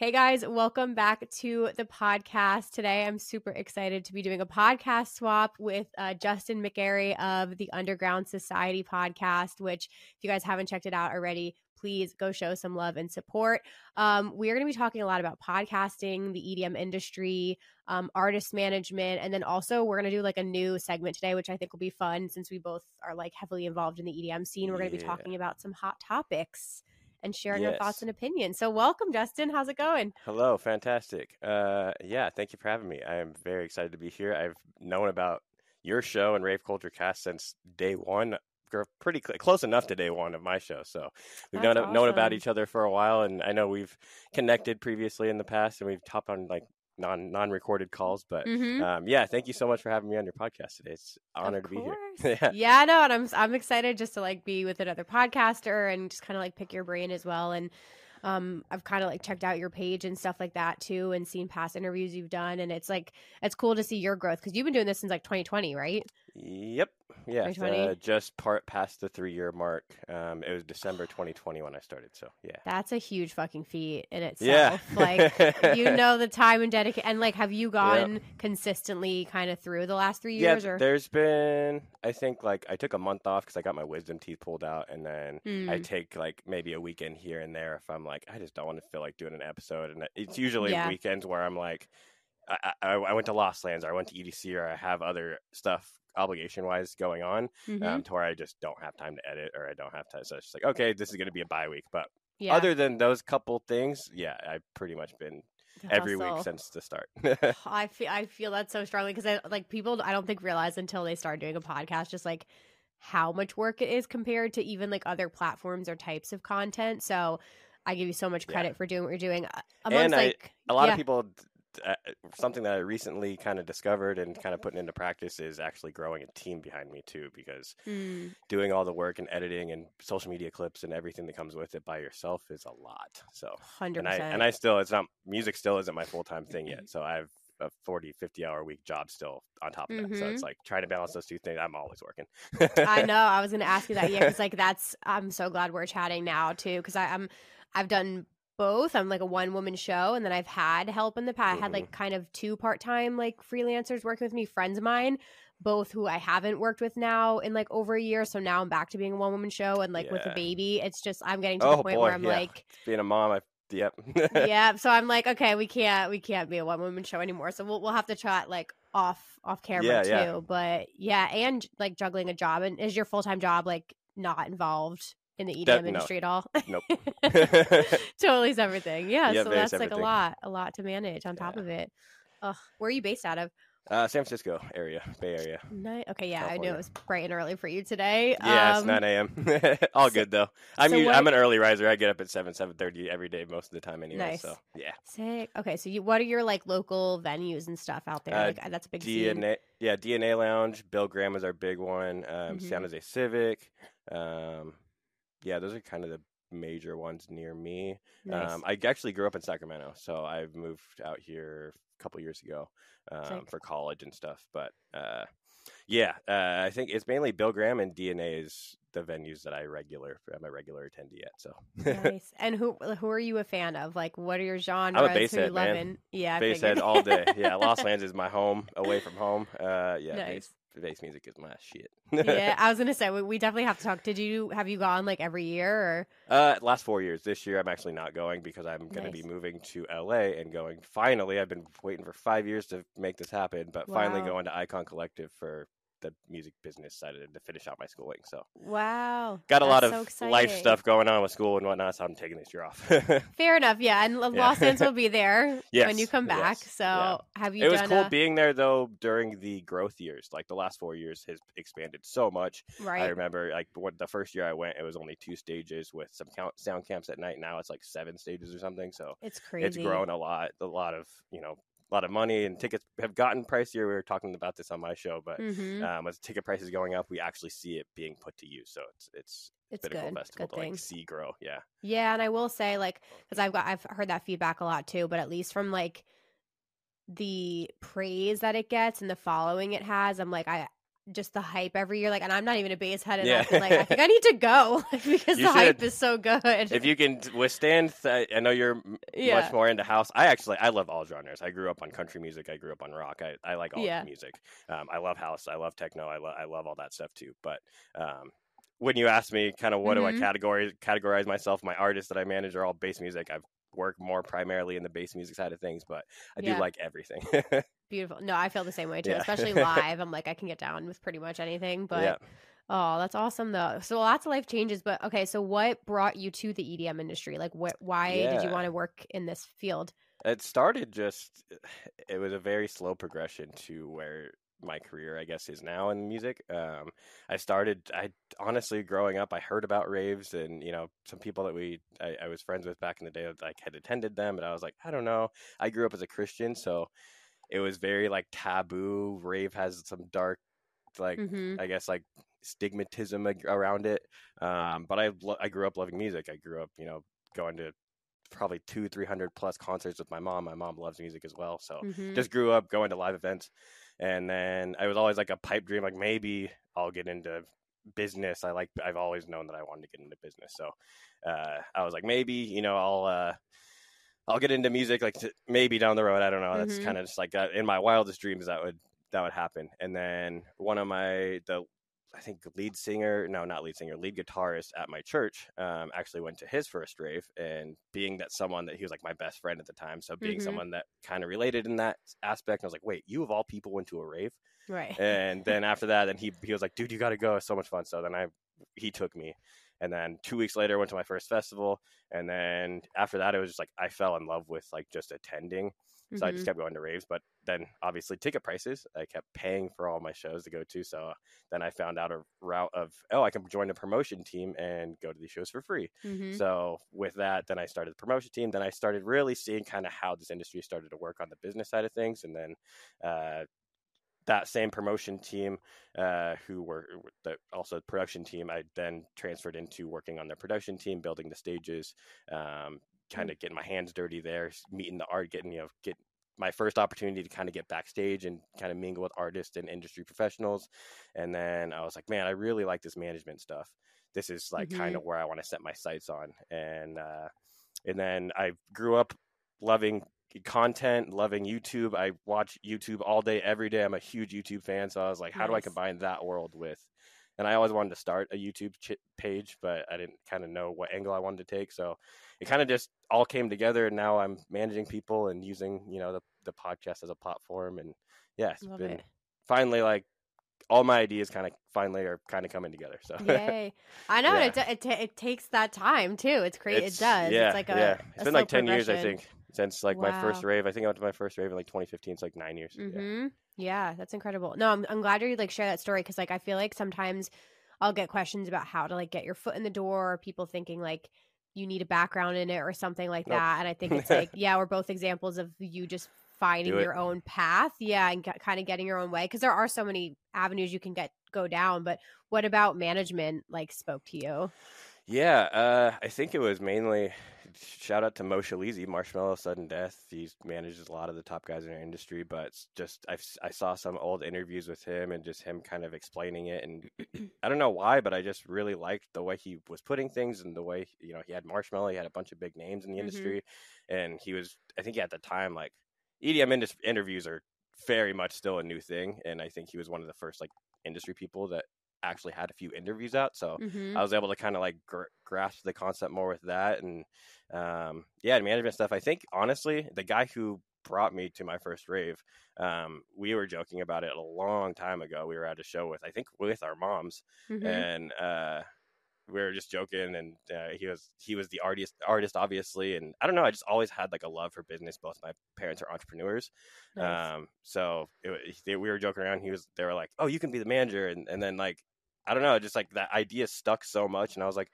Hey guys, welcome back to the podcast. Today I'm super excited to be doing a podcast swap with uh, Justin McGary of the Underground Society podcast, which, if you guys haven't checked it out already, please go show some love and support. Um, we are going to be talking a lot about podcasting, the EDM industry, um, artist management, and then also we're going to do like a new segment today, which I think will be fun since we both are like heavily involved in the EDM scene. We're going to be talking about some hot topics and sharing our thoughts and opinions. So, welcome, Justin. How's it going? Hello, fantastic. Uh, yeah, thank you for having me. I am very excited to be here. I've known about your show and Rave Culture Cast since day one, pretty cl- close enough to day one of my show. So we've known That's known about each other for a while, and I know we've connected previously in the past, and we've hopped on like non non recorded calls. But Mhm. um, yeah, thank you so much for having me on your podcast today. It's an honor to be here. yeah. yeah, no, and I'm I'm excited just to like be with another podcaster and just kind of like pick your brain as well. And um, I've kind of like checked out your page and stuff like that too, and seen past interviews you've done, and it's like it's cool to see your growth because you've been doing this since like 2020, right? Yep. Yeah. Uh, just part past the three year mark. Um, it was December 2020 when I started. So yeah. That's a huge fucking feat in itself. Yeah. like you know the time and dedication, and like have you gone consistently kind of through the last three years yeah, or? there's been I think like I took a month off because I got my wisdom teeth pulled out, and then I Mm. take like maybe a weekend here and there if I'm like I just don't want to feel like doing an episode, and it's usually Yeah. weekends where I'm like I, I, I went to Lost Lands or I went to EDC or I have other stuff obligation wise going on Mhm. um, to where I just don't have time to edit or I don't have time. So it's just like okay, this is going to be a bye week, but yeah, other than those couple things, yeah, I've pretty much been every hustle. week since the start. I feel I feel that so strongly because I like people I don't think realize until they start doing a podcast just like how much work it is compared to even like other platforms or types of content. So I give you so much Yeah. credit for doing what you're doing. Uh, Amongst And I- like a lot yeah. of people uh, something that i recently kind of discovered and kind of putting into practice is actually growing a team behind me too because Mm, doing all the work and editing and social media clips and everything that comes with it by yourself is a lot so hundred and i and i still it's not music still isn't my full-time thing yet so i have a 40 50 hour week job still on top of that so Mm-hmm. it's like trying to balance those two things i'm always working I know. I was going to ask you that. Yeah, because like that's. I'm so glad we're chatting now too. Because I'm, I've done both. I'm like a one woman show, and then I've had help in the past. I had like mm-hmm. kind of two part time like freelancers working with me, friends of mine, both who I haven't worked with now in like over a year. So now I'm back to being a one woman show, and like with a baby, it's just I'm getting to Oh, the point boy, where I'm yeah. like. being a mom i yep yeah, so I'm like, okay, we can't, we can't be a one woman show anymore. So we'll we'll have to chat like off off camera Yeah, too. yeah. But yeah, and like juggling a job. And is your full time job like not involved in the EDM That- no. industry at all? nope totally separate thing. Yeah, Yeah, so that's like a lot, a lot to manage on top Yeah. of it. Ugh, where are you based out of? uh, san francisco area bay area Nice. Okay, yeah, I knew California. it was bright and early for you today. Yeah, it's Um, 9 a.m. All so- good though. I'm so I'm an early riser. I get up at seven seven thirty every day most of the time anyway. Nice. So yeah, Sick. Okay, so you, what are your like local venues and stuff out there? Uh, like that's a big scene. DNA yeah DNA Lounge. Bill Graham is our big one. Um, Mhm. San Jose Civic. Um, yeah, those are kind of the major ones near me. Nice. Um, I actually grew up in Sacramento, so I've moved out here a couple years ago um, for college and stuff. But uh, yeah, uh, I think it's mainly Bill Graham and DNA is the venues that I regular. I'm a regular attendee at. So nice. And who who are you a fan of? Like, what are your genres? bass who you head, man. Yeah, I bass all day. Yeah, Lost Lands is my home, away from home. Uh, yeah, Nice. bass, bass music is my shit. yeah, I was gonna say we, we definitely have to talk. Did you have you gone like every year or? uh, last four years. This year, I'm actually not going because I'm going to be moving to LA and going. Finally, I've been waiting for five years to make this happen, but finally Wow. going to Icon Collective for the music business side of it to finish out my schooling. So Wow, got a lot of so life stuff going on with school and whatnot. So I'm taking this year off. Fair enough. Yeah, and Los Angeles will be there when you come back. yes, So yeah. have you it was done cool a, being there though during the growth years. Like the last four years has expanded so much. Right. I remember like what the first year I went, it was only two stages with some count, sound camps at night. Now it's like seven stages or something. So It's crazy. it's grown a lot. A lot of you know, a lot of money and tickets have gotten pricier. We were talking about this on my show, but hmm um, as ticket prices going up, we actually see it being put to use. So it's it's It's been a cool good. festival Good to thing. like see grow. Yeah, Yeah, and I will say like because I've got I've heard that feedback a lot too, but at least from like the praise that it gets and the following it has, I'm like I just the hype every year. Like, and I'm not even a bass head, and Yeah. I feel like I think I need to go because You the hype is so good. if you can withstand, th- I know you're Yeah. much more into house. I actually I love all genres. I grew up on country music. I grew up on rock. I, I like all Yeah. the music. Um, I love house. I love techno. I love I love all that stuff too. But um, when you ask me, kind of what Mhm. do I categorize categorize myself? My artists that I manage are all bass music. I've worked more primarily in the bass music side of things, but I do like everything. Beautiful. No, I feel the same way too, Yeah. especially live. I'm like, I can get down with pretty much anything. But yeah. oh, that's awesome though. So lots of life changes. But okay, so what brought you to the EDM industry? Like, what? Why did you want to work in this field? It started just it was a very slow progression to where my career I guess is now in music. Um I started I honestly growing up I heard about raves and you know some people that we I, I was friends with back in the day like had attended them and I was like I don't know. I grew up as a Christian so it was very like taboo. Rave has some dark like hmm I guess like stigmatism ag- around it. Um, but I I grew up loving music. I grew up, you know, going to probably two, three hundred plus concerts with my mom. My mom loves music as well, so hmm just grew up going to live events. And then I was always like a pipe dream, like maybe I'll get into business. I like I've always known that I wanted to get into business, so uh, I was like maybe you know I'll. Uh, I'll get into music like t- maybe down the road. I don't know. That's Mhm. kind of just like uh, in my wildest dreams that would that would happen. And then one of my the I think lead singer, no, not lead singer, lead guitarist at my church, um, actually went to his first rave. And being that someone that he was like my best friend at the time, so being Mhm. someone that kind of related in that aspect, I was like, wait, you of all people went to a rave? Right. And then after that, then he he was like, dude, you got to go. It's so much fun. So then I he took me. And then two weeks later, I went to my first festival. And then after that, it was just like I fell in love with like just attending. So I just kept going to raves. But then obviously ticket prices, I kept paying for all my shows to go to. So then I found out a route of oh, I can join a promotion team and go to these shows for free. Mhm. So with that, then I started the promotion team. Then I started really seeing kind of how this industry started to work on the business side of things, and then uh, that same promotion team, uh, who were the, also the production team, I then transferred into working on the production team, building the stages, um, kind of getting my hands dirty there, meeting the art, getting you know get my first opportunity to kind of get backstage and kind of mingle with artists and industry professionals. And then I was like, man, I really like this management stuff. This is like kind of where I want to set my sights on. And uh, and then I grew up loving content, loving YouTube. I watch YouTube all day, every day. I'm a huge YouTube fan, so I was like, how do I combine that world with? And I always wanted to start a YouTube ch- page, but I didn't kind of know what angle I wanted to take. So it kind of just all came together. And now I'm managing people and using, you know, the, the podcast as a platform. And yeah, it's Love been it. finally like all my ideas kind of finally are kind of coming together. So Yay. I know Yeah. it, it, ta- it takes that time too. It's crazy. It does. Yeah, it's like a, yeah. a It's been like ten years, I think, since like my first rave. I think I went to my first rave in like 2015. It's like nine years. Yeah. hmm Yeah, that's incredible. No, I'm I'm glad you like share that story because like I feel like sometimes I'll get questions about how to like get your foot in the door, or people thinking like you need a background in it or something like Nope. that. And I think it's like yeah, we're both examples of you just finding your own path, yeah, and kind of getting your own way because there are so many avenues you can get go down. But what about management? Like spoke to you? Yeah, uh, I think it was mainly shout out to Moe Shalizi, Marshmello Sudden Death. He manages a lot of the top guys in our industry, but just I've, s- I saw some old interviews with him and just him kind of explaining it, and I don't know why, but I just really liked the way he was putting things and the way you know he had Marshmello, he had a bunch of big names in the Mhm. industry, and he was I think at the time like EDM interviews are very much still a new thing, and I think he was one of the first like industry people that actually had a few interviews out, so. hmm I was able to kind of like gr- grasp the concept more with that, and um, yeah, management stuff. I think honestly, the guy who brought me to my first rave, um, we were joking about it a long time ago. We were at a show with, I think, with our moms, hmm and uh, we were just joking. And uh, he was he was the artist, artist obviously, and I don't know. I just always had like a love for business. Both my parents are entrepreneurs, Nice. um, so it, they, we were joking around. He was, they were like, "Oh, you can be the manager," and and then like, I don't know, just like that idea stuck so much, and I was like,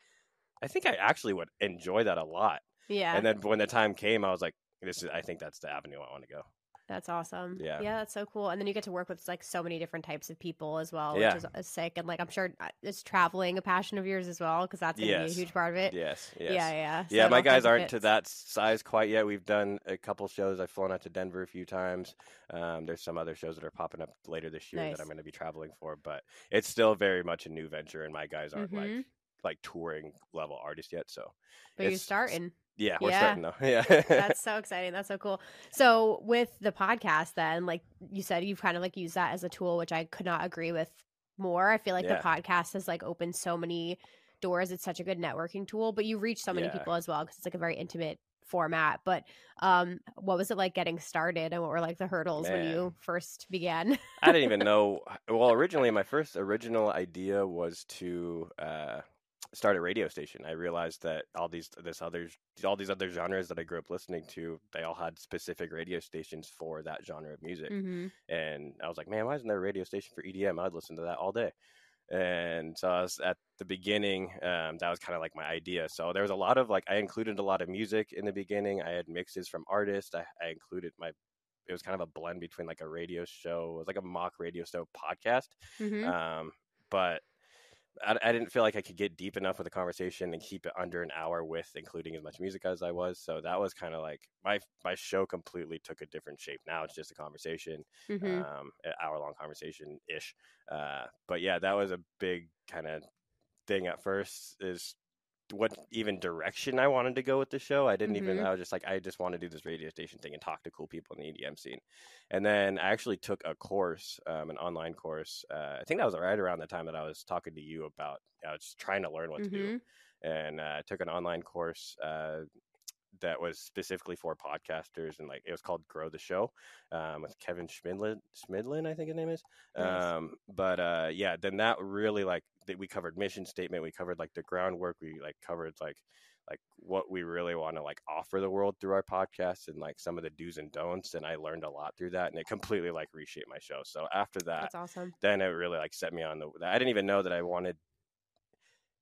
I think I actually would enjoy that a lot. Yeah. And then when the time came, I was like, this is, I think that's the avenue I want to go. That's awesome. Yeah. Yeah, that's so cool. And then you get to work with like so many different types of people as well, Yeah. which is, is sick. And like I'm sure it's traveling a passion of yours as well because that's gonna Yes. be a huge part of it. Yes, yes. Yeah, yeah. So Yeah, my guys aren't to that size quite yet. We've done a couple shows. I've flown out to Denver a few times. Um, there's some other shows that are popping up later this year Nice. that I'm going to be traveling for, but it's still very much a new venture, and my guys aren't Mhm. like like touring level artists yet. So But you're starting. Yeah, we're Yeah. starting though. Yeah, That's so exciting. That's so cool. So with the podcast, then, like you said, you've kind of like used that as a tool, which I could not agree with more. I feel like Yeah. the podcast has like opened so many doors. It's such a good networking tool, but you reach so many Yeah. people as well because it's like a very intimate format. But um, what was it like getting started, and what were like the hurdles when you first began? I didn't even know. Well, originally, my first original idea was to uh, start a radio station. I realized that all these this others all these other genres that I grew up listening to, they all had specific radio stations for that genre of music. mm-hmm. And I was like, man, why isn't there a radio station for EDM? I'd listen to that all day. And so I was at the beginning, um, that was kind of like my idea. So there was a lot of like, I included a lot of music in the beginning. I had mixes from artists. I, I included my, it was kind of a blend between like a radio show, it was like a mock radio show podcast. Mm-hmm. Um, but I, I didn't feel like I could get deep enough with the conversation and keep it under an hour with including as much music as I was. So that was kind of like my my show completely took a different shape. Now it's just a conversation, mm-hmm. um, an hour long conversation ish. Uh, but yeah, that was a big kind of thing at first. Is what even direction I wanted to go with the show. I didn't even. Mhm. I was just like, I just want to do this radio station thing and talk to cool people in the EDM scene. And then I actually took a course, um, an online course. Uh, I think that was right around the time that I was talking to you about. I was trying to learn what to do, and uh, took an online course. Uh, that was specifically for podcasters and like it was called Grow the Show um, with Kevin Schmidlin, Schmidlin, I think his name is. Nice. Um, but uh, yeah, then that really like that we covered mission statement, we covered like the groundwork, we like covered like like what we really want to like offer the world through our podcast and like some of the do's and don'ts and I learned a lot through that and it completely like reshaped my show. So after that, That's awesome. then it really like set me on the I didn't even know that I wanted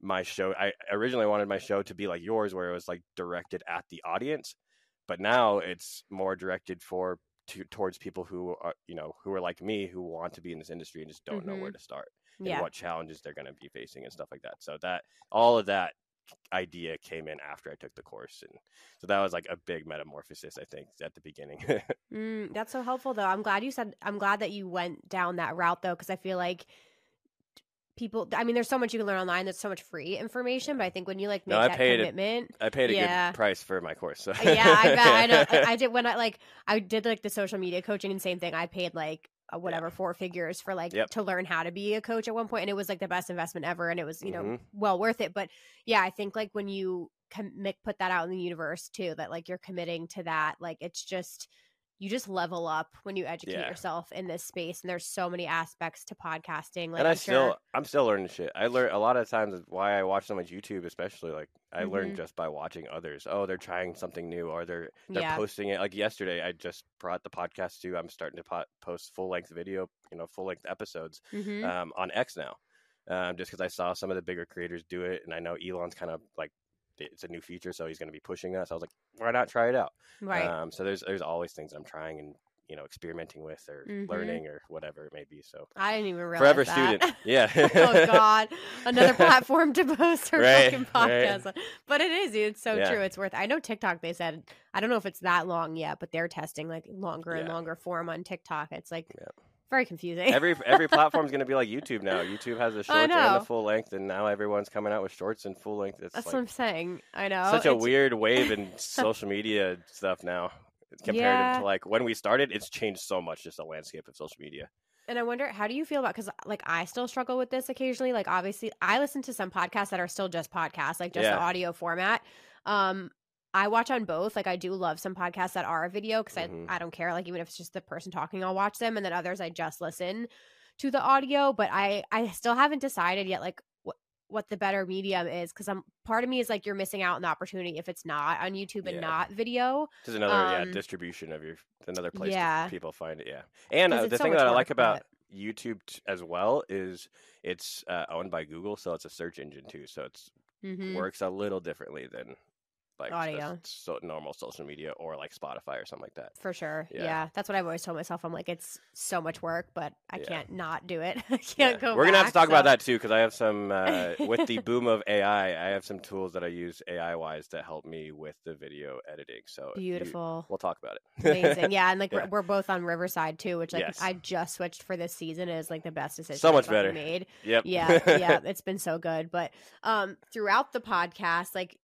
my show I originally wanted my show to be like yours where it was like directed at the audience but now it's more directed for to, towards people who are you know who are like me who want to be in this industry and just don't know where mm-hmm. to start and Yeah. what challenges they're going to be facing and stuff like that so that all of that idea came in after I took the course and so that was like a big metamorphosis I think at the beginning Mm, that's so helpful, though. I'm glad you said. I'm glad that you went down that route, though, because I feel like people. I mean, there's so much you can learn online. There's so much free information, but I think when you like make No, I that paid a- commitment, I paid a Yeah. good price for my course so yeah, I bet. I know. I did when I like I did like the social media coaching and same thing. I paid like uh, whatever four figures for like Yep. to learn how to be a coach at one point, and it was like the best investment ever, and it was you know Mhm. well worth it. But yeah, I think like when you commit put that out in the universe too, that like you're committing to that, like it's just you just level up when you educate Yeah. yourself in this space, and there's so many aspects to podcasting. Like and I I'm still, sure, I'm still learning shit. I learn a lot of times why I watch so much YouTube, especially like I learn Mhm. just by watching others. Oh, they're trying something new, or they're they're Yeah. posting it. Like yesterday, I just brought the podcast to. I'm starting to po- post full length video, you know, full length episodes Mhm. um, on X now, um, just because I saw some of the bigger creators do it, and I know Elon's kind of like it's a new feature, so he's going to be pushing that. So I was like, why not try it out? right. Um, so there's there's always things I'm trying and you know experimenting with or Mhm. learning or whatever it may be. So I didn't even realize forever that. student, yeah. oh God, another platform to post our Right, fucking podcast. on. But it is. It's so Yeah. true. It's worth. I know TikTok. They said I don't know if it's that long yet, but they're testing like longer and longer form on TikTok. It's like Yeah. very confusing. every every platform's going to be like YouTube now. YouTube has the shorts and the full length, and now everyone's coming out with shorts and full length. It's That's like what I'm saying. I know. such a It's- weird wave in social media stuff now. Compared Yeah. to like when we started, it's changed so much. Just the landscape of social media. And I wonder, how do you feel about? Because like I still struggle with this occasionally. Like obviously, I listen to some podcasts that are still just podcasts, like just the audio format. Um, I watch on both. Like I do love some podcasts that are a video because Mhm. I I don't care. Like even if it's just the person talking, I'll watch them. And then others I just listen to the audio. But I I still haven't decided yet. Like what the better medium is because I'm part of me is like you're missing out on the opportunity if it's not on YouTube and Yeah. not video. Just another Um, yeah distribution of your another place yeah. people find it. Yeah, and uh, the so thing that I like about but- YouTube t- as well is it's uh, owned by Google, so it's a search engine too. So it's Mhm. works a little differently than like Audio. so normal social media or like Spotify or something like that. For sure. Yeah. Yeah. That's what I've always told myself. I'm like, it's so much work, but I Yeah. can't not do it. I can't Yeah. go We're gonna have to back, talk about that too because I have some uh, with the boom of AI. I have some tools that I use AI wise to help me with the video editing. So if you- Beautiful. we'll talk about it. Amazing. Yeah. And like, we're, we're both on Riverside too, which like Yes. I just switched for this season. It is like the best decision So I've much better. made. yep. Yeah. yeah. It's been so good. But um, throughout the podcast, like,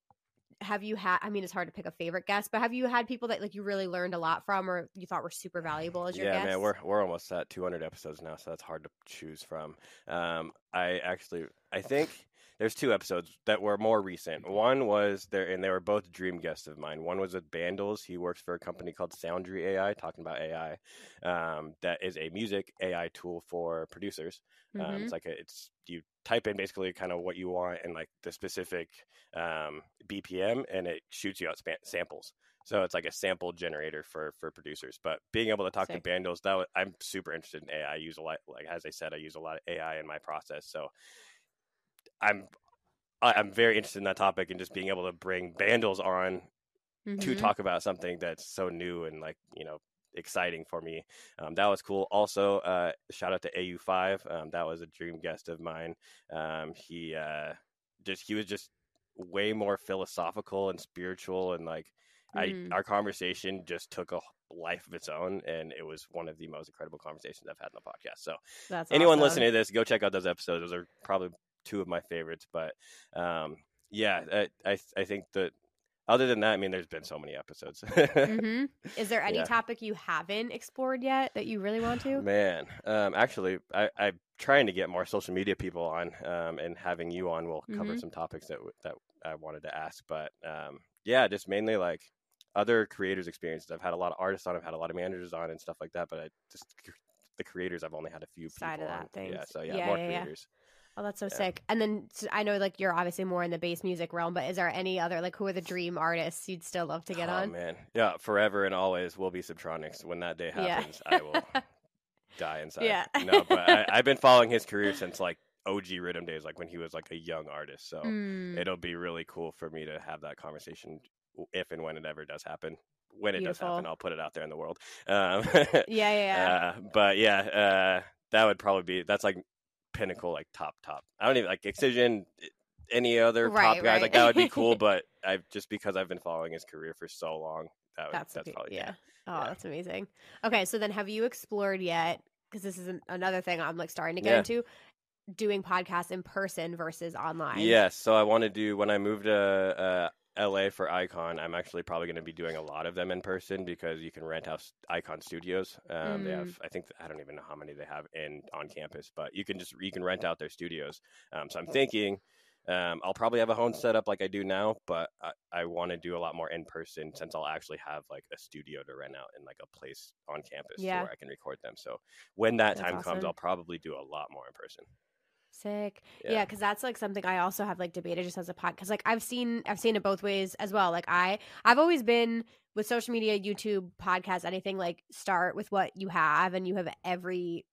have you had, I mean, it's hard to pick a favorite guest, but have you had people that like you really learned a lot from or you thought were super valuable as your yeah, guests? man, we're we're almost at 200 episodes now, so that's hard to choose from. Um, I actually, I think there's two episodes that were more recent. One was there, and they were both dream guests of mine. One was with Bandles. He works for a company called Soundry AI, talking about AI. Um, that is a music AI tool for producers. Um, Mhm. it's like a, it's you type in basically kind of what you want and like the specific um, BPM, and it shoots you out samples. So it's like a sample generator for for producers. But being able to talk Sick. to Bandles, that was, I'm super interested in AI. I use a lot, like as I said, I use a lot of AI in my process. So I'm I'm very interested in that topic and just being able to bring Bandles on to Mhm. talk about something that's so new and like you know exciting for me. Um, that was cool. Also, uh, shout out to AU5. Um, that was a dream guest of mine. Um, he uh, just he was just way more philosophical and spiritual and like Mm. I our conversation just took a life of its own and it was one of the most incredible conversations I've had in the podcast. So That's anyone awesome. listening to this, go check out those episodes. Those are probably two of my favorites. But um, yeah, I, I I think that other than that, I mean, there's been so many episodes. hmm Is there any Yeah. topic you haven't explored yet that you really want to? Man, um, actually, I, I'm trying to get more social media people on, um, and having you on will cover Mhm. some topics that that I wanted to ask. But um, yeah, just mainly like other creators' experiences. I've had a lot of artists on, I've had a lot of managers on, and stuff like that. But I just the creators, I've only had a few Side people of that on. things. Yeah, so yeah, Yeah, more yeah, yeah. Oh, that's so Yeah. sick. And then I know like you're obviously more in the bass music realm, but is there any other like who are the dream artists you'd still love to get on? oh, on? man, yeah, forever and always will be Subtronics. When that day Yeah. happens, I will die inside. Yeah. no, but I, I've been following his career since like OG Rhythm days, like when he was like a young artist. So Mm, it'll be really cool for me to have that conversation if and when it ever does happen. When it does happen, I'll put it out there in the world. Um, yeah, yeah, yeah. uh, but yeah, uh, that would probably be that's like pinnacle, like top top. I don't even like Excision. Any other Right, top guys like that would be cool, but I've just because I've been following his career for so long. That would, that's that's, okay. probably yeah. Oh, Yeah. that's amazing. Okay, so then have you explored yet? Because this is an, another thing I'm like starting to get Yeah. into doing podcasts in person versus online. Yes. So I want to do when I move to uh, LA for Icon. I'm actually probably going to be doing a lot of them in person because you can rent out Icon studios. Um, They Mm. have, I think, I don't even know how many they have in on campus, but you can just you can rent out their studios. Um, so I'm thinking. Um, I'll probably have a home set up like I do now, but I, I want to do a lot more in person since I'll actually have like a studio to rent out and like a place on campus Yeah. where I can record them. So when that That's time comes. I'll probably do a lot more in person. Sick. Yeah. Yeah, because that's like something I also have like debated just as a pod. Because like I've seen I've seen it both ways as well. Like I I've always been with social media, YouTube, podcast, anything like start with what you have, and you have every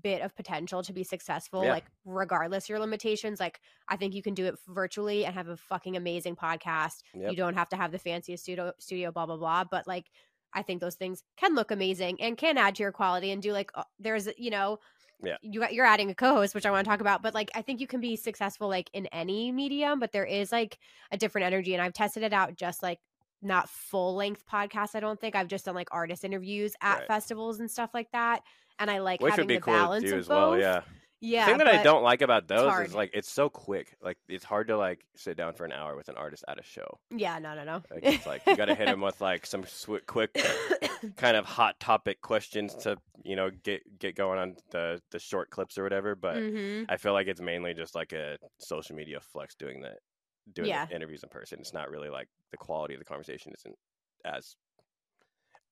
bit of potential to be successful. Yeah. Like regardless your limitations. Like I think you can do it virtually and have a fucking amazing podcast. Yep. You don't have to have the fanciest studio studio. Blah blah blah. But like I think those things can look amazing and can add to your quality and do like uh, there's you know Yeah. you got you're adding a co-host which i want to talk about but like i think you can be successful like in any medium but there is like a different energy and i've tested it out just like not full length podcasts i don't think i've just done like artist interviews at Right. festivals and stuff like that and i like Which having would be the cool to balance do of as well. both. Yeah. Yeah the thing that I don't like about those is like it's so quick. Like it's hard to like sit down for an hour with an artist at a show. yeah no no no Like it's like you got to hit them with like some sw- quick kind of hot topic questions to you know get get going on the the short clips or whatever. But hmm I feel like it's mainly just like a social media flex doing that, doing Yeah. the interviews in person. It's not really like the quality of the conversation isn't as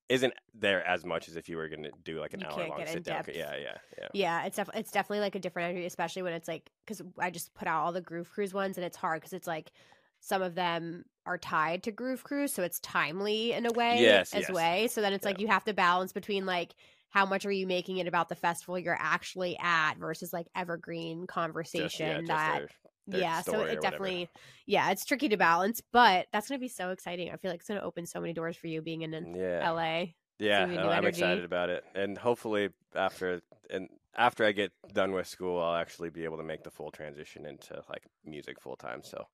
isn't there as much as if you were going to do like an You hour long sit down. depth. Yeah, yeah, yeah. Yeah, it's def- it's definitely like a different energy, especially when it's like because I just put out all the Groove Cruise ones, and it's hard because it's like some of them are tied to Groove Cruise, so it's timely in a way Yes, as yes. way. So then it's like you have to balance between like how much are you making it about the festival you're actually at versus like evergreen Just, conversation yeah, just that their their yeah so it definitely yeah it's tricky to balance but that's going to be so exciting i feel like it's going to open so many doors for you being in yeah la Yeah, no, I'm excited about it, and hopefully after and after I get done with school, I'll actually be able to make the full transition into like music full time. So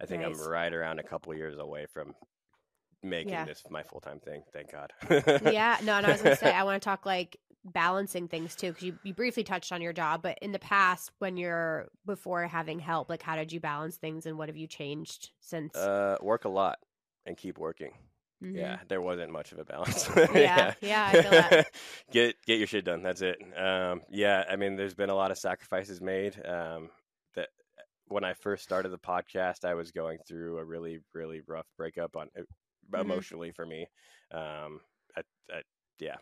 I think Nice. I'm right around a couple years away from making Yeah. this my full time thing. Thank God. yeah no and i was going to say i want to talk like balancing things too because you, you briefly touched on your job but in the past when you're before having help like how did you balance things and what have you changed since uh, work a lot and keep working. Mhm. Yeah, there wasn't much of a balance. Yeah, yeah, I feel that. get get your shit done. That's it. Um, yeah, I mean, there's been a lot of sacrifices made. Um, that when I first started the podcast, I was going through a really really rough breakup on Mhm. emotionally for me. Um, I, I, yeah,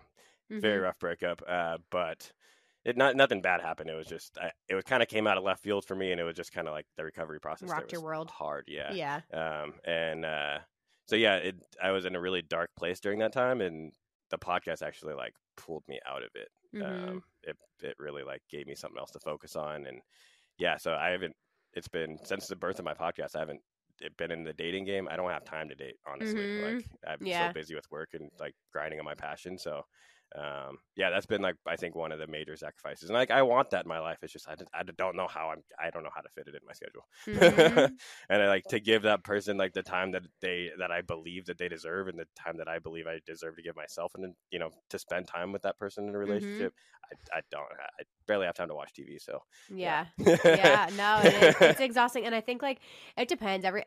very Mhm. rough breakup. Uh, but it not nothing bad happened. It was just I, it was kind of came out of left field for me, and it was just kind of like the recovery process. Rocked your world. hard. Yeah. yeah Um, and uh, so yeah, it I was in a really dark place during that time, and the podcast actually like pulled me out of it. Mhm. Um, it it really like gave me something else to focus on, and yeah, so I haven't. It's been since the birth of my podcast. I haven't been in the dating game. I don't have time to date, honestly. Mhm. Like I'm Yeah. so busy with work and like grinding on my passion. So um yeah that's been like i think one of the major sacrifices and like i want that in my life it's just i, I don't know how i'm i don't know how to fit it in my schedule Mhm. and I like to give that person like the time that they that I believe that they deserve and the time that I believe I deserve to give myself and you know to spend time with that person in a relationship. I, I don't I barely have time to watch TV so yeah yeah no it is, it's exhausting and i think like it depends every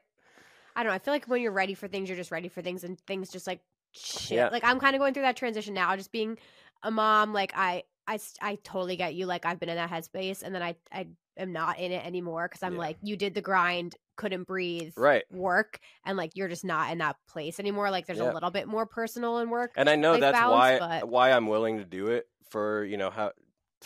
i don't know i feel like when you're ready for things you're just ready for things and things just like shit Yeah. like i'm kind of going through that transition now just being a mom like I, I, I totally get you like i've been in that headspace and then i i am not in it anymore because i'm Yeah. like you did the grind couldn't breathe right work and like you're just not in that place anymore like there's Yeah. a little bit more personal in work and I know that's balance, why but- why I'm willing to do it for you know how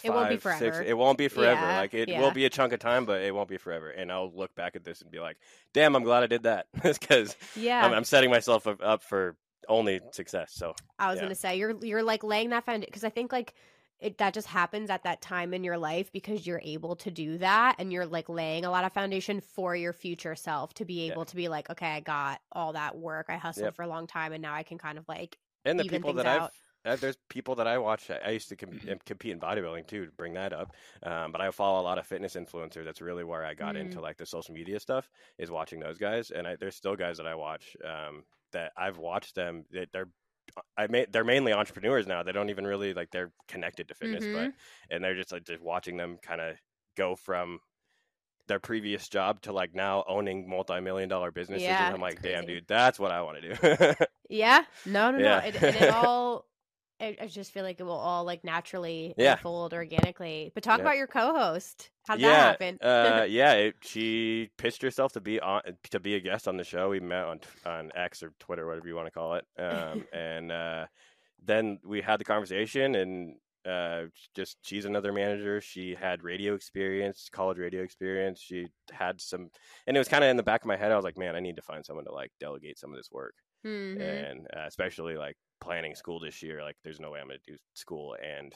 It won't be five, six- forever. it won't be forever Yeah, like it yeah. will be a chunk of time but it won't be forever and I'll look back at this and be like damn I'm glad I did that because yeah I'm, I'm setting myself up for only success so I was Yeah. gonna say you're you're like laying that foundation because I think like it that just happens at that time in your life because you're able to do that and you're like laying a lot of foundation for your future self to be Yeah. able to be like okay I got all that work I hustled Yep. for a long time and now I can kind of like and the people that out. I've uh, there's people that I watch. I used to com- uh, compete in bodybuilding too. To bring that up, um, but I follow a lot of fitness influencers. That's really where I got Mm. into like the social media stuff. Is watching those guys, and I, there's still guys that I watch um, that I've watched them. That they're I ma- they're mainly entrepreneurs now. They don't even really like they're connected to fitness, but mm-hmm. and they're just like just watching them kind of go from their previous job to like now owning multi-million dollar businesses Yeah, and i'm like damn dude that's what i want to do yeah no no Yeah. no it, and it all I, I just feel like it will all like naturally Yeah. unfold organically but talk Yeah. about your co-host how'd yeah, that happen uh, yeah. It, she pitched herself to be on to be a guest on the show. We met on on X or Twitter, whatever you want to call it. Um, and uh, then we had the conversation, and uh, just she's another manager. She had radio experience, college radio experience. She had some, and it was kind of in the back of my head. I was like, man, I need to find someone to like delegate some of this work, Mhm. and uh, especially like planning school this year. Like, there's no way I'm going to do school and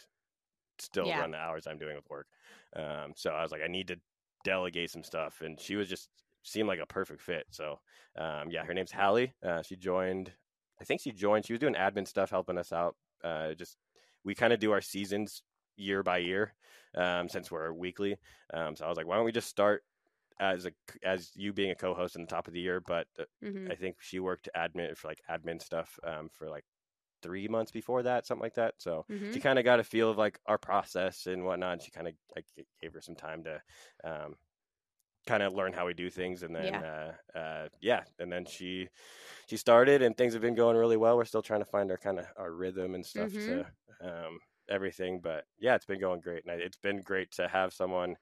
still Yeah. run the hours I'm doing with work. Um, so I was like, I need to delegate some stuff, and she was just seemed like a perfect fit. So um, yeah, her name's Hallie. Uh, she joined. I think she joined. She was doing admin stuff, helping us out. Uh, just we kind of do our seasons year by year um, since we're weekly. Um, so I was like, why don't we just start as a as you being a co-host in the top of the year? But uh, Mhm. I think she worked admin for like admin stuff um, for like three months before that, something like that. So Mhm. she kind of got a feel of like our process and whatnot. And she kind of I gave her some time to um, kind of learn how we do things, and then Yeah. uh, uh, yeah, and then she she started, and things have been going really well. We're still trying to find our kind of our rhythm and stuff to um, everything, but yeah, it's been going great, and it's been great to have someone.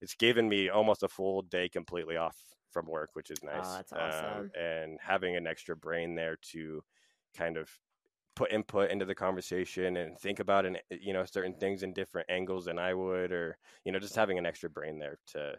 It's given me almost a full day completely off from work, which is nice. Oh, that's Um, awesome. and having an extra brain there to kind of put input into the conversation and think about an you know certain things in different angles than I would, or you know just having an extra brain there to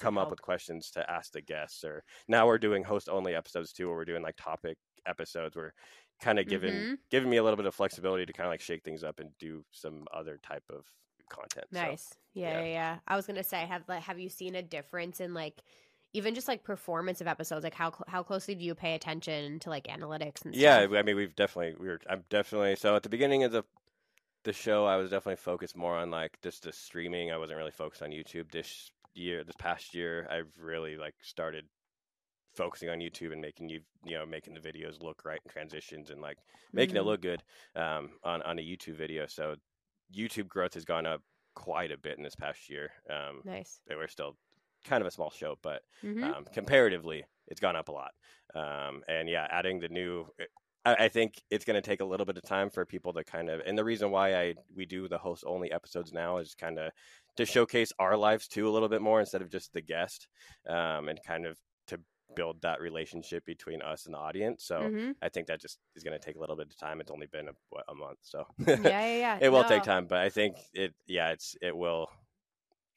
come up with questions to ask the guests. Or now we're doing host only episodes too, where we're doing like topic episodes. We're kind of giving Mhm. giving me a little bit of flexibility to kind of like shake things up and do some other type of content. Nice. yeah, yeah. yeah, yeah. I was gonna say, have like, have you seen a difference in like, even just like performance of episodes? Like, how cl- how closely do you pay attention to like analytics and stuff? yeah, stuff? I mean, we've definitely we were. I'm definitely so at the beginning of the the show, I was definitely focused more on like just the streaming. I wasn't really focused on YouTube this year. This past year, I've really like started focusing on YouTube and making you you know making the videos look right and transitions and like making it Mhm. look good um, on on a YouTube video. So YouTube growth has gone up quite a bit in this past year. Um, Nice. we're still kind of a small show, but hmm um, comparatively, it's gone up a lot. Um, and yeah, adding the new, I, I think it's going to take a little bit of time for people to kind of, and the reason why I we do the host only episodes now is kind of to showcase our lives too a little bit more instead of just the guest, um, and kind of to build that relationship between us and the audience. So hmm I think that just is going to take a little bit of time. It's only been a, what, a month, so yeah, yeah, yeah. it will take time, but I think it, yeah, it's it will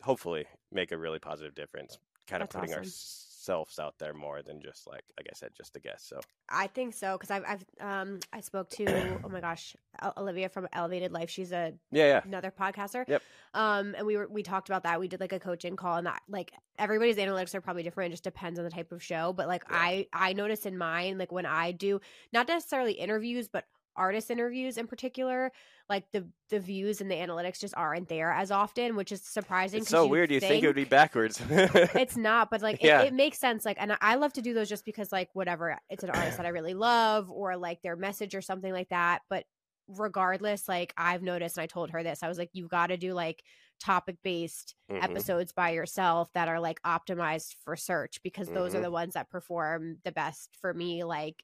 hopefully make a really positive difference. Kind of That's putting awesome. ourselves out there more than just like like I said, just a guess. So I think so because I've I've um I spoke to oh my gosh Olivia from Elevated Life. She's a yeah, yeah, another podcaster. Yep. Um, and we were we talked about that. We did like a coaching call, and that like everybody's analytics are probably different. It just depends on the type of show. But like Yeah. I I notice in mine, like when I do not necessarily interviews, but artist interviews in particular, like the the views and the analytics just aren't there as often, which is surprising. it's so you'd weird. You think it would be backwards? it's not but like Yeah. it, it makes sense like and i love to do those just because like whatever it's an artist that i really love or like their message or something like that but regardless like i've noticed and i told her this i was like you've got to do like topic based Mhm. episodes by yourself that are like optimized for search because those are Mhm. the ones that perform the best for me like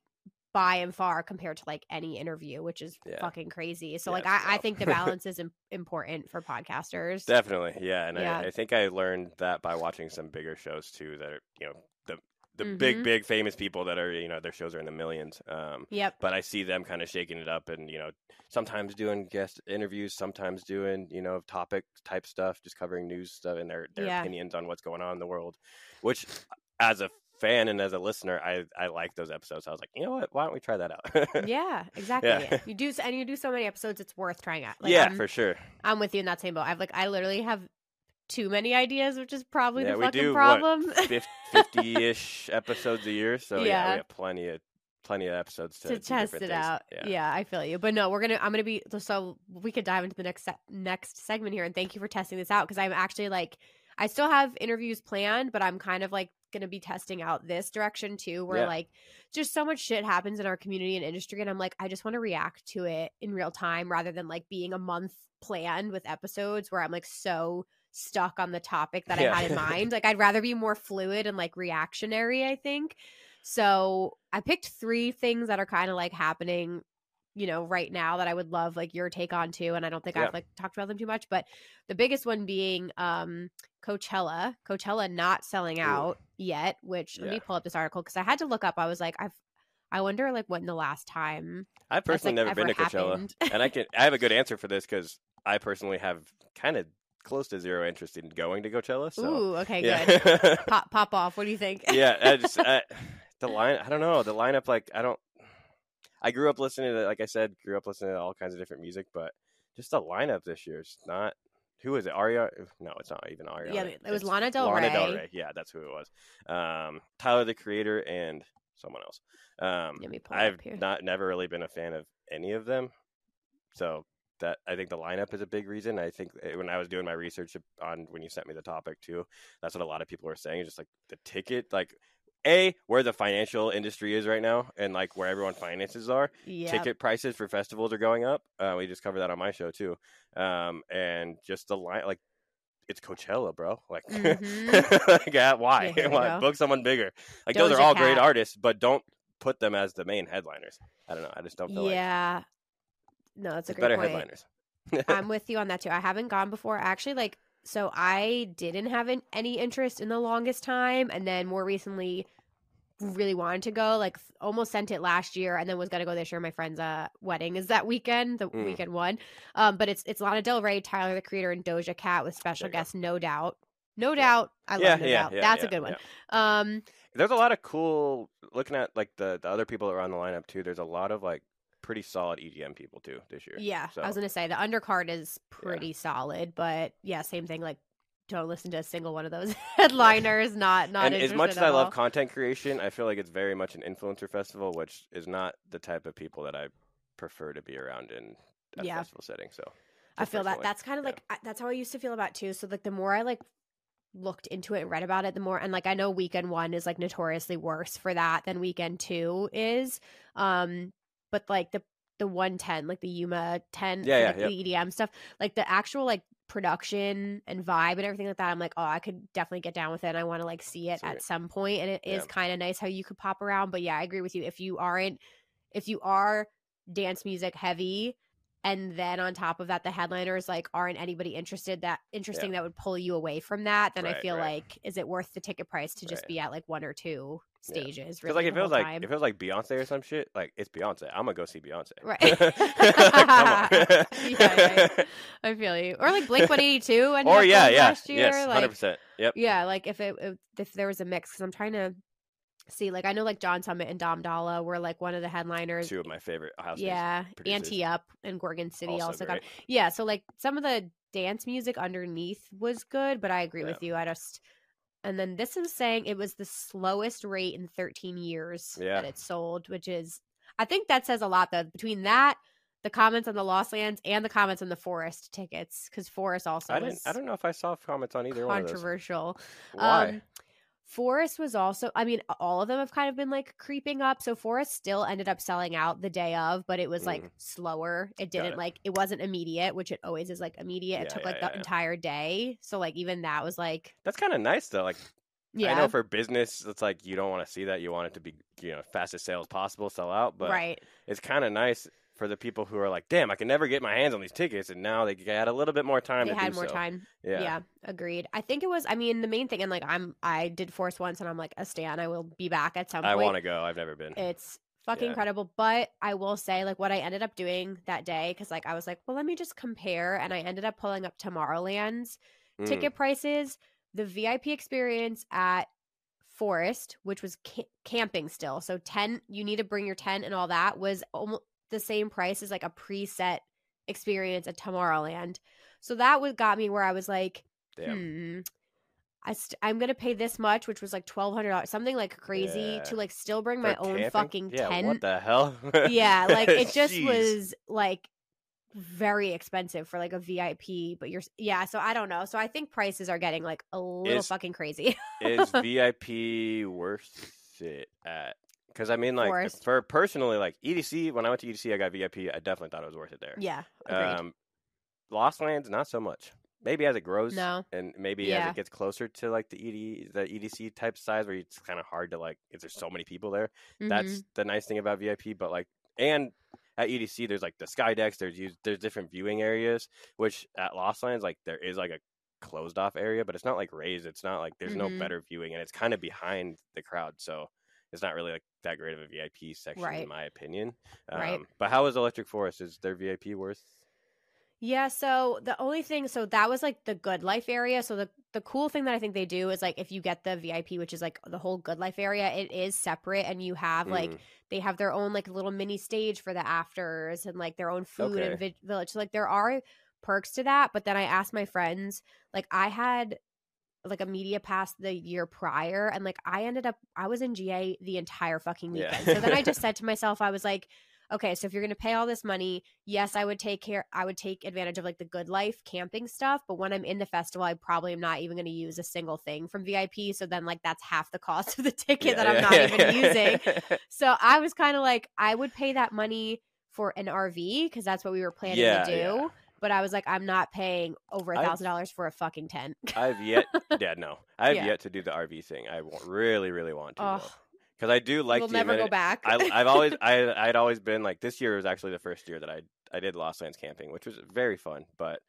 by and far compared to like any interview which is Yeah. fucking crazy so Yeah, like I, I think the balance is im- important for podcasters Definitely, yeah. And Yeah. I, I think I learned that by watching some bigger shows too. That are you know the the Mhm. big big famous people that are you know their shows are in the millions. Um, yep but I see them kind of shaking it up and you know sometimes doing guest interviews, sometimes doing you know topic type stuff, just covering news stuff and their their opinions on what's going on in the world. Which, as a fan and as a listener, I I like those episodes. I was like, you know what? Why don't we try that out? yeah, exactly. Yeah. You do, and you do so many episodes, it's worth trying out. Like, yeah, I'm, for sure. I'm with you in that same boat. I've like, I literally have too many ideas, which is probably Yeah, the fucking do, problem. Fifty-ish episodes a year, so yeah. Yeah. we have plenty of plenty of episodes to, to test it things. out. Yeah. I feel you. But no, we're gonna. I'm gonna be so we could dive into the next se- next segment here. And thank you for testing this out because I'm actually like, I still have interviews planned, but I'm kind of like gonna be testing out this direction too, where Yeah. like just so much shit happens in our community and industry, and I'm like, I just want to react to it in real time rather than like being a month planned with episodes where I'm like so stuck on the topic that Yeah. I had in mind. Like I'd rather be more fluid and like reactionary, I think. So I picked three things that are kind of like happening, you know, right now that I would love like your take on too. And I don't think Yeah. I've like talked about them too much, but the biggest one being um Coachella. Coachella not selling Ooh. out yet, which let me pull up this article because I had to look up. I was like, I've I wonder like when the last time I've personally like never been to Coachella, and I can I have a good answer for this because I personally have kind of close to zero interest in going to Coachella. So Ooh, okay, yeah. good. pop pop off. What do you think? yeah, I just I, the line. I don't know the lineup. Like I don't. I grew up listening to, like I said, grew up listening to all kinds of different music, but just the lineup this year is not. Who is it? Aria? No, it's not even Ariana. Yeah, it was It's Lana Del Rey. Lana Del Rey. Yeah, that's who it was. Um, Tyler the Creator and someone else. Um, Let me pull it I've up here. not never really been a fan of any of them, so that I think the lineup is a big reason. I think uh, when I was doing my research on when you sent me the topic too, that's what a lot of people were saying. Just like the ticket, like a where the financial industry is right now, and like where everyone finances are. yeah. Ticket prices for festivals are going up. Uh, we just covered that on my show too, um, and just the line like. It's Coachella, bro. Like, Mhm. like, yeah, why? Yeah, why? Book someone bigger. Like, those are all great artists, but don't put them as the main headliners. I don't know. I just don't feel like Yeah. No, that's a great better point. headliners. I'm with you on that too. I haven't gone before. Actually, like, so I didn't have an, any interest in the longest time, and then more recently, really wanted to go. Like, almost sent it last year, and then was gonna go this year. My friend's uh wedding is that weekend, the Mm. weekend one. Um, but it's it's Lana Del Rey, Tyler the Creator, and Doja Cat with special There you go. guest No Doubt. No Yeah. doubt. I yeah, love No yeah, Doubt. yeah, That's a good one. Um, There's a lot of cool looking at like the, the other people that are on the lineup too. There's a lot of like pretty solid EDM people too this year. Yeah, so, I was gonna say the undercard is pretty solid, but yeah, same thing. Like, don't listen to a single one of those headliners. Not not. and as much as I at love content creation, I feel like it's very much an influencer festival, which is not the type of people that I prefer to be around in a Yeah. festival setting. So I feel that that's kind of yeah. like that's how I used to feel about too. So like the more I like looked into it and read about it, the more and like I know weekend one is like notoriously worse for that than weekend two is. Um, but like the the one ten, like the Yuma ten, Yeah, like yeah, the EDM stuff, like the actual like production and vibe and everything like that. I'm like, oh, I could definitely get down with it. And I want to like see it at some point, and it is Yeah. kind of nice how you could pop around. But yeah, I agree with you. If you aren't, if you are dance music heavy and then on top of that the headliners like aren't anybody interested that interesting that would pull you away from that then i feel right. like is it worth the ticket price to just Right. be at like one or two stages because really like if it was like time? if it was like Beyonce or some shit, like it's Beyonce. I'm gonna go see Beyonce. right yeah, yeah, yeah. i feel you or like blink 182 and or yeah, yeah, last year yes, hundred like percent. Yep. yeah like if it if there was a mix because i'm trying to see like i know like john summit and Dom Dolla were like one of the headliners Two of my favorite house. yeah anti up and gorgon city also, Also got yeah so like some of the dance music underneath was good but i agree Yeah. with you i just and then this is saying it was the slowest rate in 13 years Yeah. that it sold which is i think that says a lot though between that the comments on the lost lands and the comments on the forest tickets because forest also I was didn't. I don't know if I saw comments on either one controversial Why? um, Forest was also, I mean, all of them have kind of been like creeping up. So Forest still ended up selling out the day of, but it was like Mm. slower. It didn't it. like, it wasn't immediate, which it always is like immediate. Yeah, it took yeah, like yeah, the entire day. So like even that was like, That's kind of nice though. Like yeah, I know for business, it's like you don't want to see that. You want it to be you know fastest sales possible, sell out. But right. it's kind of nice for the people who are like, damn, I can never get my hands on these tickets, and now they had a little bit more time They had more so. time. Yeah. Yeah. agreed. I think it was, I mean, the main thing, and like I'm, I did Forest once and I'm like a stan. I will be back at some I point. I want to go. I've never been. It's fucking Yeah. incredible. But I will say, like, what I ended up doing that day, because like I was like, well, let me just compare, and I ended up pulling up Tomorrowland's Mm. ticket prices. The VIP experience at Forest, which was ca- camping still, so ten, you need to bring your tent and all that, was almost the same price as like a preset experience at Tomorrowland. So that was got me where I was like, Damn. hmm. I st- I'm gonna pay this much, which was like twelve hundred dollars, something like crazy Yeah. to like still bring my For own camping? fucking yeah, tent. What the hell? yeah, like it just Jeez. was like very expensive for like a VIP. But you're yeah, so I don't know. So I think prices are getting like a little Is- fucking crazy. Is VIP worth it at? Because I mean, like Forest. for personally, like EDC. When I went to EDC, I got VIP. I definitely thought it was worth it there. yeah, agreed. Um, Lost Lands, not so much. Maybe as it grows, No. and maybe as it gets closer to like the ED, the EDC type size, where it's kind of hard to like, if there's so many people there. Mhm. That's the nice thing about VIP. But like, and at EDC, there's like the sky decks. There's there's different viewing areas. Which at Lost Lands, like there is like a closed off area, but it's not like raised. It's not like there's Mhm. no better viewing, and it's kind of behind the crowd. So it's not really like that great of a VIP section, Right. in my opinion. Um, Right. But how is Electric Forest? Is their VIP worth? Yeah, so the only thing so that was like the good life area. So the the cool thing that I think they do is like if you get the VIP, which is like the whole good life area, it is separate and you have like Mm. they have their own like little mini stage for the afters and like their own food and vi- village. So like there are perks to that, but then I asked my friends, like I had like a media pass the year prior and like I ended up I was in GA the entire fucking Yeah. weekend. So then I just said to myself I was like okay, so if you're going to pay all this money, yes, I would take care I would take advantage of like the good life camping stuff, but when I'm in the festival, I probably am not even going to use a single thing from VIP, so then like that's half the cost of the ticket that I'm not even using. So I was kind of like, I would pay that money for an RV because that's what we were planning Yeah, to do. yeah. But I was like, I'm not paying over a thousand dollars for a fucking tent. I've yet, yeah, no, I've Yeah. yet to do the RV thing. I really, really want to, Oh, because I do like we'll the never go back. I, I've always, I, I'd always been like this year was actually the first year that I, I did Lost Lands camping, which was very fun. But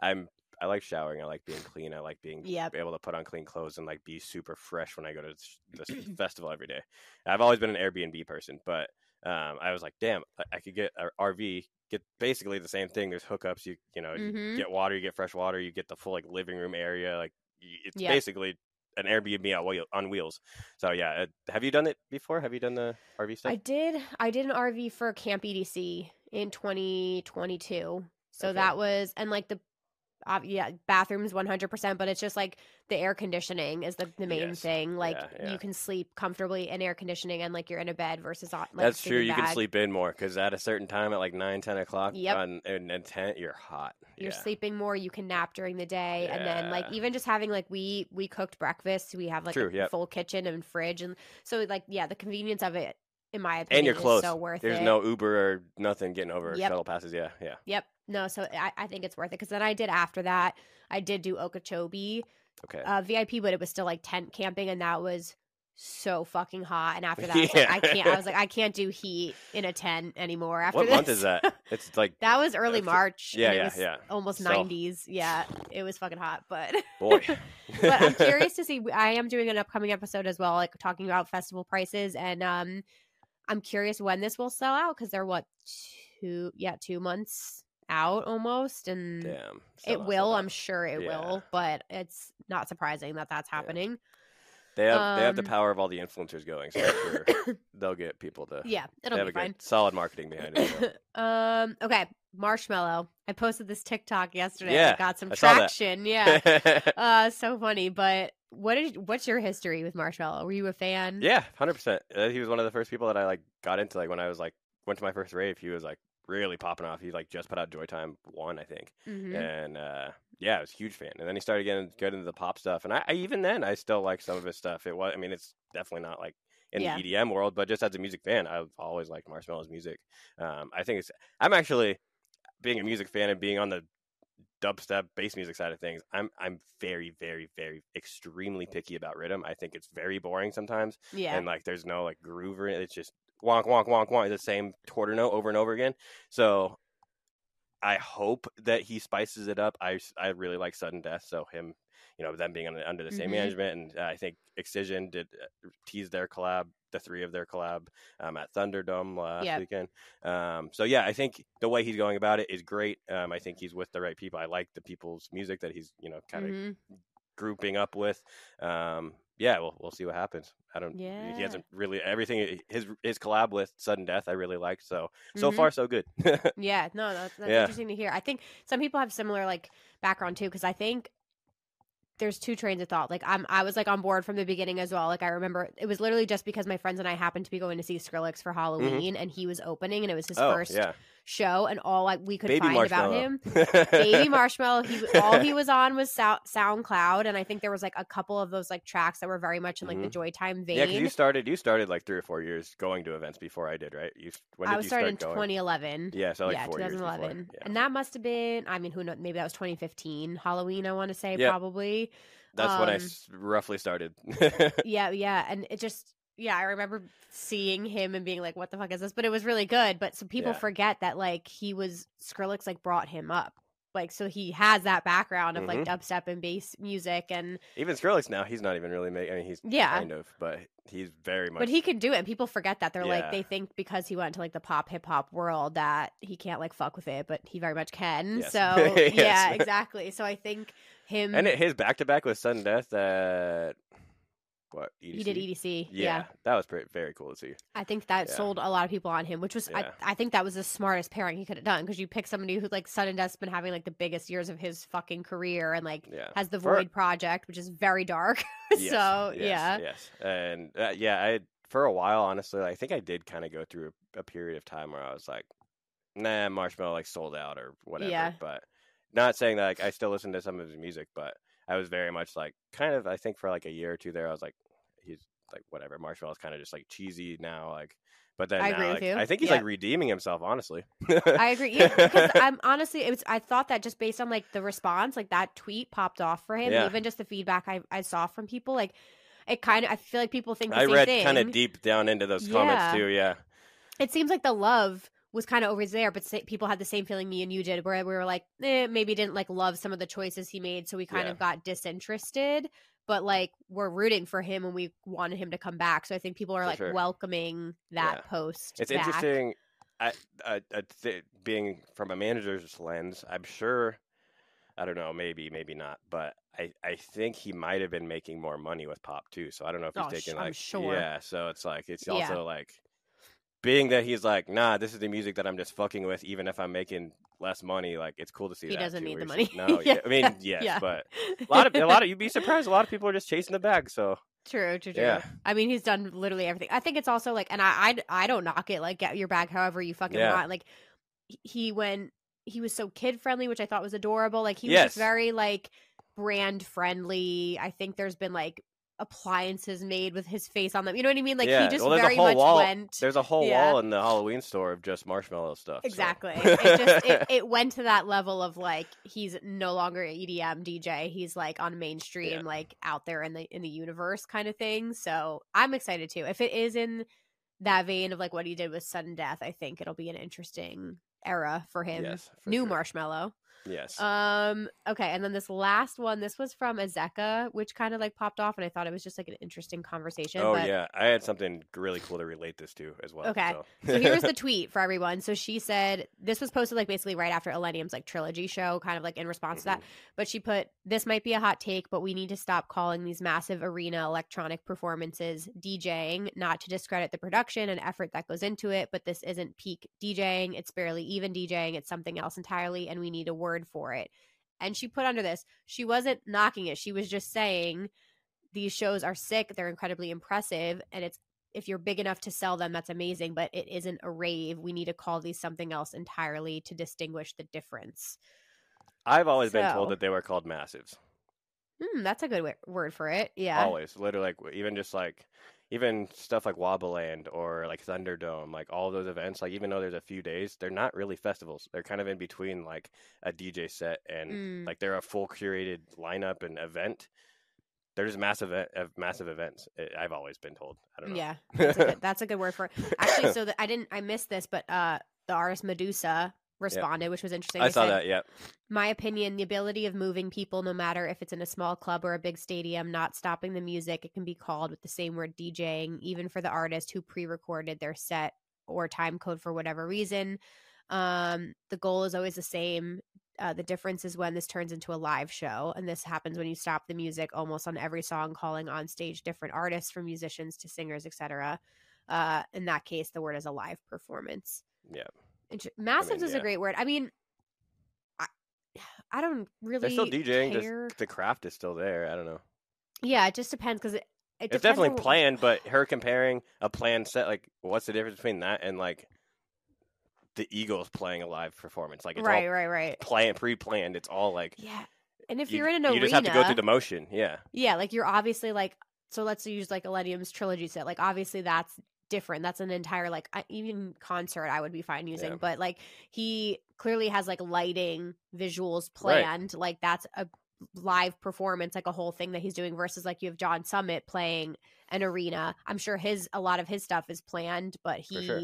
I'm, I like showering. I like being clean. I like being Yep. able to put on clean clothes and like be super fresh when I go to this festival every day. I've always been an Airbnb person, but um, I was like, damn, I, I could get an RV, get basically the same thing. There's hookups. You, you know, you Mhm. get water, you get fresh water, you get the full like living room area. Like it's Yep. basically an Airbnb on, wheel, on wheels. So yeah, uh, have you done it before? Have you done the RV stuff? I did. I did an RV for Camp EDC in 2022. So Okay. that was and like the uh, yeah bathrooms 100% but it's just like the air conditioning is the, the main Yes. thing like Yeah, yeah. you can sleep comfortably in air conditioning and like you're in a bed versus on like That's true. You can sleep in more because at a certain time, at like 9, 10 o'clock, Yep. on, in, in tent, you're hot. you're yeah. sleeping more you can nap during the day and then like even just having like we we cooked breakfast we have like True, a yep. full kitchen and fridge and so like yeah the convenience of it in my opinion And you're is close. so worth There's it no Uber or nothing getting over Yep. shuttle passes. Yeah, yeah. yep no so I, I think it's worth it because then i did after that i did do okeechobee Okay. uh, vip but it was still like tent camping and that was so fucking hot and after that I, was like, I can't i was like i can't do heat in a tent anymore after what this month is that? It's like that was early march yeah, yeah, yeah. almost So- 90s yeah it was fucking hot but boy. but I'm curious to see. I am doing an upcoming episode as well, like talking about festival prices, and um, I'm curious when this will sell out because they're what two, yeah, two months out almost, and Damn. it will. I'm sure it Yeah. will, but it's not surprising that that's happening. They have they have the um, power of all the influencers going, so sure they'll get people to. Yeah, it'll have be a good, fine. solid marketing behind it. so. um, okay, Marshmello. I posted this TikTok yesterday. Yeah, it got some I traction. Yeah, uh, so funny. But what is what's your history with Marshmello? Were you a fan? yeah, hundred percent. He was one of the first people that I like got into. Like when I was like went to my first rave, he was like really popping off. He like just put out Joytime one, I think, hmm and uh, yeah, I was a huge fan. And then he started getting good into the pop stuff, and I, I even then I still like some of his stuff. It was, I mean, it's definitely not like in Yeah. the EDM world, but just as a music fan, I've always liked Marshmello's music. Um, I think it's. I'm actually being a music fan and being on the dubstep bass music side of things. I'm I'm very very very extremely picky about rhythm. I think it's very boring sometimes, Yeah. and like there's no like groove or. It's just wonk wonk wonk wonk the same quarter note over and over again. So I hope that he spices it up. I I really like Sudden Death, so him, you know, them being under, under the same Mhm. management, and uh, I think Excision did uh, tease their collab, the three of their collab um, at Thunderdome last Yep. weekend. Um, so yeah, I think the way he's going about it is great. Um, I think he's with the right people. I like the people's music that he's you know kind of Mhm. grouping up with. Um, yeah, we'll we'll see what happens. I don't. Yeah. He hasn't really everything. His his collab with Sudden Death, I really liked. So so Mhm. far so good. Yeah, no, that's, that's Yeah. interesting to hear. I think some people have similar like background too, because I think there's two trains of thought. Like I'm, I was like on board from the beginning as well. Like I remember it was literally just because my friends and I happened to be going to see Skrillex for Halloween, and he was opening, and it was his Mm-hmm. oh first yeah, show, and all like we could baby find about him. Baby Marshmello. He all he was on was Sou- SoundCloud, and I think there was like a couple of those like tracks that were very much in like the Joytime vein. Mm-hmm. Yeah, because you started you started like three or four years going to events before I did, right? You when did I was you started in going? 2011. Yeah, so like yeah, 2011. Yeah. And that must have been, I mean, who knows? Maybe that was 2015 Halloween, I want to say, probably. That's when I um, s- roughly started. Yeah, yeah. And it just, yeah, I remember seeing him and being like, what the fuck is this? But it was really good. But some people Yeah. forget that, like, he was, Skrillex, like, brought him up. Like, so he has that background of, like, Mhm. dubstep and bass music. And, even Skrillex now, he's not even really making. I mean, he's yeah. kind of, but he's very much. But he can do it. And people forget that. They're like, they think because he went to like the pop hip hop world that he can't like fuck with it, but he very much can. Yes. So, Yes. yeah, exactly. So I think him. and it, his back to back with Sudden Death at what? EDC? He did EDC. Yeah, Yeah. that was pretty, very cool to see. I think that Yeah. sold a lot of people on him, which was Yeah. I, I think that was the smartest pairing he could have done because you pick somebody who like Sudden Death's been having like the biggest years of his fucking career and like has the For- Void project, which is very dark. Yes, so yes, yeah, yes, and uh, yeah, I for a while, honestly, I think I did kind of go through a, a period of time where I was like, nah, Marshmello like sold out or whatever. But not saying that like I still listen to some of his music, but I was very much like kind of I think for like a year or two there, I was like, he's like whatever. Marshmello's kind of just like cheesy now, like. But then I now, agree with you. I think he's Yeah. like redeeming himself, honestly. I agree. Yeah, because I'm honestly, it was. I thought that just based on like the response, like that tweet popped off for him, Yeah. even just the feedback I, I saw from people, like it kind of. I feel like people think the I same read kind of deep down into those comments Yeah. too. Yeah, It seems like the love was kind of over there, but sa- people had the same feeling me and you did, where we were like, eh, maybe didn't like love some of the choices he made, so we kind Yeah. of got disinterested. But like we're rooting for him and we wanted him to come back. So I think people are For like sure. welcoming that Yeah. post. it's back. interesting. I, I, I th- being from a manager's lens, I'm sure. I don't know, maybe, maybe not, but I, I think he might have been making more money with pop too. So I don't know if he's Oh, sh- taking I'm like sure. yeah. So it's like it's Yeah. also like being that he's like nah, this is the music that I'm just fucking with, even if I'm making less money. Like it's cool to see He that. doesn't too, need the money. No, yeah. I mean yes, Yeah. but a lot of a lot of you'd be surprised. A lot of people are just chasing the bag. So True, true, true. Yeah. I mean, he's done literally everything. I think it's also like, and I, I, I don't knock it. Like, get your bag however you fucking Yeah. want. Like, he when he was so kid friendly, which I thought was adorable. Like, he was Yes. just very like brand friendly. I think there's been like appliances made with his face on them. You know what I mean? Like, yeah, he just well, very much wall. went. There's a whole Yeah. wall in the Halloween store of just Marshmello stuff. so. Exactly. it just it, it went to that level of like he's no longer an EDM DJ. He's like on mainstream, Yeah. like out there in the in the universe kind of thing. So I'm excited too. If it is in that vein of like what he did with Sudden Death, I think it'll be an interesting era for him. yes, for New sure. Marshmello. Yes. Um. Okay, and then this last one, this was from Azzecca, which kind of like popped off, and I thought it was just like an interesting conversation. oh but yeah, I had something really cool to relate this to as well. Okay. So, so here's the tweet for everyone. So she said this was posted like basically right after Illenium's like trilogy show, kind of like in response to that. But she put this might be a hot take, but we need to stop calling these massive arena electronic performances DJing, not to discredit the production and effort that goes into it. But this isn't peak DJing. It's barely even DJing. It's something else entirely, and we need a word for it. And she put under this, she wasn't knocking it. She was just saying these shows are sick. They're incredibly impressive, and it's if you're big enough to sell them, that's amazing, but it isn't a rave. We need to call these something else entirely to distinguish the difference. I've always been told that they were called massives. Hmm, that's a good w- word for it. Yeah. Always, literally, like even just like even stuff like Wobbleland or like Thunderdome, like all those events. Like even though there's a few days, they're not really festivals. They're kind of in between like a DJ set and Mm. like they're a full curated lineup and event. They're just massive, massive events. I- I've always been told. I don't know. Yeah, that's a, good, that's a good word for it. Actually, so the, I didn't, I missed this, but uh, the artist Medusa responded, which was interesting. I They saw said, that. Yeah. My opinion, the ability of moving people, no matter if it's in a small club or a big stadium, not stopping the music, it can be called with the same word DJing, even for the artist who pre recorded their set or time code for whatever reason. Um, the goal is always the same. Uh, the difference is when this turns into a live show, and this happens when you stop the music almost on every song, calling on stage different artists, from musicians to singers, etc. Uh, in that case, the word is a live performance. Yeah. Inter- Massives is a great word. I mean, I, I don't really. They're still DJing. Just the craft is still there. I don't know. Yeah, it just depends because it, it it's definitely on- planned, but her comparing a planned set, like, what's the difference between that and like the Eagles playing a live performance? Like, it's right, all right, right. plan pre-planned. It's all like Yeah, and if you, are in an you arena, you just have to go through the motion. Yeah, yeah, like you're obviously like so. Let's use like Illenium's trilogy set. Like obviously that's different. That's an entire like even concert I would be fine using, Yeah. but like he clearly has like lighting visuals Right. planned. Like that's a live performance, like a whole thing that he's doing. Versus like you have John Summit playing an arena. I'm sure his a lot of his stuff is planned, but he. sure.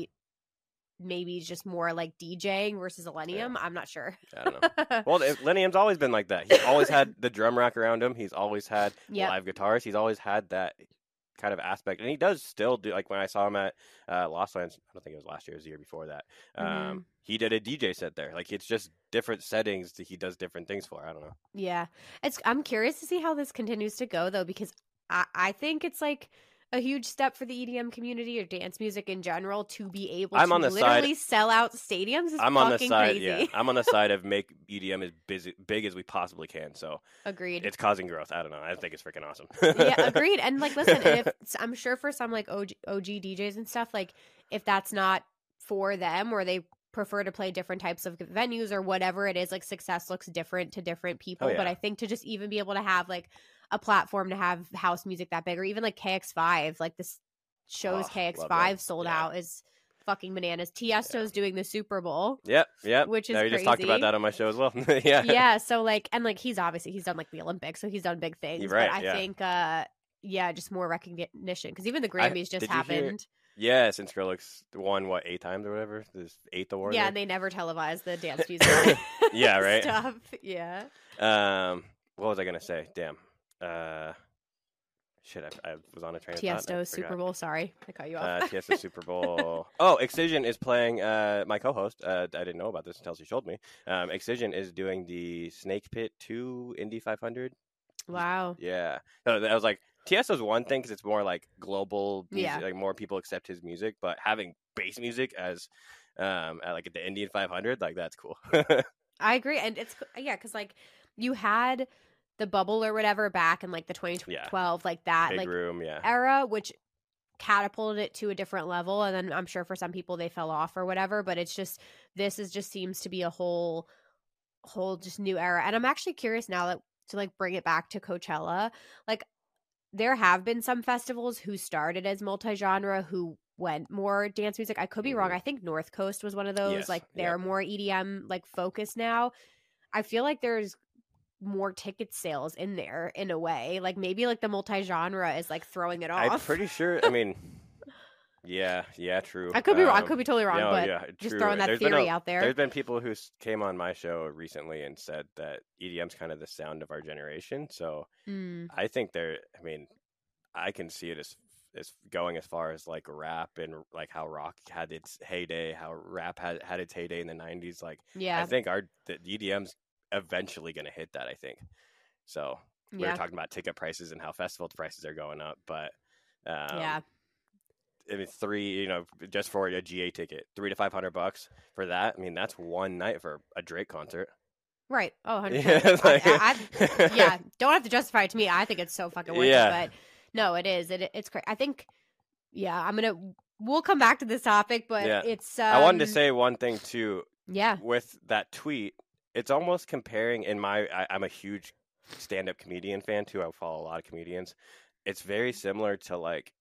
Maybe is just more like DJing versus Illenium. I'm not sure. I don't know. well, it- Lenium's always been like that. He's always had the drum rack around him. He's always had Yep. live guitars. He's always had that kind of aspect, and he does still do. Like when I saw him at uh, Lost Lands, I don't think it was last year, it was the year before that. Um, Mhm. He did a DJ set there. Like it's just different settings that he does different things for. I don't know. Yeah. It's I'm curious to see how this continues to go though, because I, I think it's like a huge step for the EDM community or dance music in general to be able I'm to on the side- literally sell out stadiums is I'm on the side. crazy. Yeah, I'm on the side of make EDM as busy, big as we possibly can. So Agreed. it's causing growth. I don't know. I think it's freaking awesome. yeah, agreed. And like, listen, if I'm sure for some like OG, OG DJs and stuff, like if that's not for them or they prefer to play different types of venues or whatever it is, like success looks different to different oh, people. But Oh, yeah. I think to just even be able to have like a platform to have house music that big, or even like KX5, like this shows Oh, KX5 sold Yeah. out is fucking bananas. Tiesto's doing the Super Bowl. Yep, yep. Which is Now, we just talked about that on my show as well. yeah, yeah so like and like he's obviously he's done like the olympics so he's done big things right, but i yeah. think uh yeah just more recognition because even the I- grammys just did hear- happened Yeah, since Skrillex won what eight times or whatever, this eighth award. yeah there? and they never televised the dance music Yeah, right. stuff yeah Um, what was I gonna say? Damn. Uh, shit, I, I was on a train of thought. and I tiesto super bowl sorry i cut you Uh, off Tiesto Super Bowl. Oh, Excision is playing. Uh, my co-host. Uh, I didn't know about this until she showed me. Um, Excision is doing the Snake Pit Two Indy 500 Wow. Yeah. So I was like, Tiesto's one thing because it's more like global music, Yeah. like more people accept his music. But having bass music as um at like at the Indian 500, like that's cool. I agree, and it's yeah, because like you had the bubble or whatever back in like the 2012, like that, Big like room, yeah. era, which catapulted it to a different level. And then I'm sure for some people they fell off or whatever, but it's just this is just seems to be a whole whole just new era. And I'm actually curious now that to like bring it back to Coachella. Like there have been some festivals who started as multi-genre who went more dance music. I could be wrong. Mhm. I think North Coast was one of those. Yes, Like they're more EDM like focused now. I feel like there's more ticket sales in there in a way. Like maybe like the multi-genre is like throwing it off. I'm pretty sure. I mean, yeah, yeah, true. I could be wrong. I Um, could be totally wrong, no, but yeah, just throwing that There's theory a- out there. There's been people who came on my show recently and said that EDM's kind of the sound of our generation. So Mm, I think they're. I mean, I can see it as as going as far as like rap and like how rock had its heyday, how rap had had its heyday in the '90s. Like yeah, I think our the EDM's eventually going to hit that. I think. So we yeah, were talking about ticket prices and how festival prices are going up, but um, yeah. I mean, three, you know, just for a GA ticket, three to five hundred bucks for that. I mean, that's one night for a Drake concert. Right. Oh, 100%. Yeah, like- I, I, yeah, don't have to justify it to me. I think it's so fucking worth Yeah. it. But no, it is. It, it's great. I think, yeah, I'm gonna. We'll come back to this topic, but Yeah. it's. Um, I wanted to say one thing too Yeah. with that tweet. It's almost comparing. In my, I, I'm a huge stand-up comedian fan too. I follow a lot of comedians. It's very similar to like,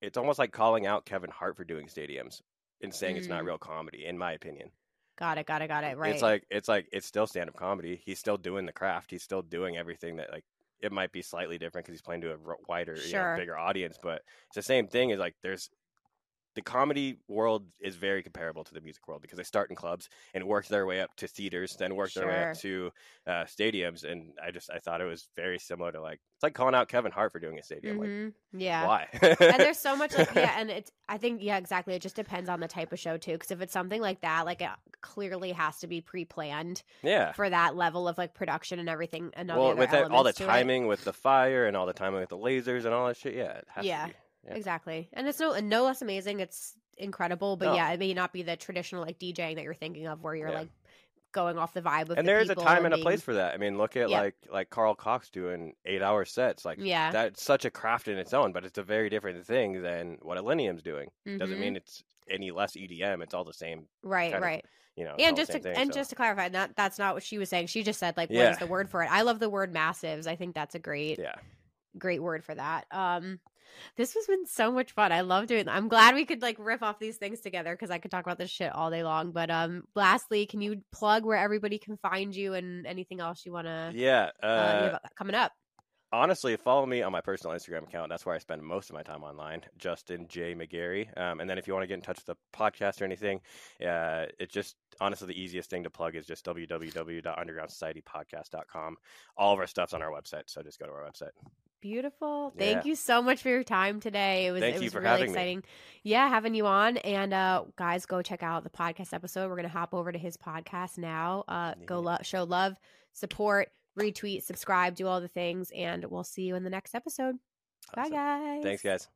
it's almost like calling out Kevin Hart for doing stadiums and saying it's not Mm. real comedy. In my opinion, Got it. Got it. Got it. Right. It's like it's like it's still stand up comedy. He's still doing the craft. He's still doing everything that like it might be slightly different because he's playing to a wider, you know, bigger audience. But it's the same thing. Is like there's the comedy world is very comparable to the music world because they start in clubs and work their way up to theaters, then work their way up to uh, stadiums. And I just I thought it was very similar to like it's like calling out Kevin Hart for doing a stadium. Mhm. Like yeah. why? and there's so much like yeah and it's i think yeah exactly it just depends on the type of show too because if it's something like that like it clearly has to be pre-planned yeah. for that level of like production and everything and all Well, the with that, all the to it. timing with the fire and all the timing with the lasers and all that shit, yeah, it has Yeah. Yeah. exactly and it's no no less amazing it's incredible but No. yeah it may not be the traditional like djing that you're thinking of where you're Yeah. like going off the vibe of and the there's a time and a place for that. I mean, look at Yeah. like like Carl Cox doing eight hour sets. Like yeah that's such a craft in its own, but it's a very different thing than what Illenium's doing. Doesn't Mhm. mean it's any less EDM. It's all the same, right kind of right you know. and just to, thing, and so. just to clarify that that's not what she was saying she just said like what Yeah. is the word for it i love the word massives i think that's a great yeah, great word for that. Um this has been so much fun. I love doing I'm glad we could like riff off these things together because I could talk about this shit all day long. But um lastly, can you plug where everybody can find you and anything else you wanna yeah. uh, Uh, coming up? Honestly, follow me on my personal Instagram account. That's where I spend most of my time online, Justin J McGary. Um, and then if you want to get in touch with the podcast or anything, uh, it's just honestly the easiest thing to plug is just www.undergroundsocietypodcast.com. All of our stuff's on our website, so just go to our website. Beautiful. Thank Yeah. you so much for your time today. It was Thank it was really having me. exciting. Yeah, having you on. And uh guys, go check out the podcast episode. We're gonna hop over to his podcast now. Uh go Yeah. lo- show love, support, retweet, subscribe, do all the things, and we'll see you in the next episode. Bye guys. Thanks, guys.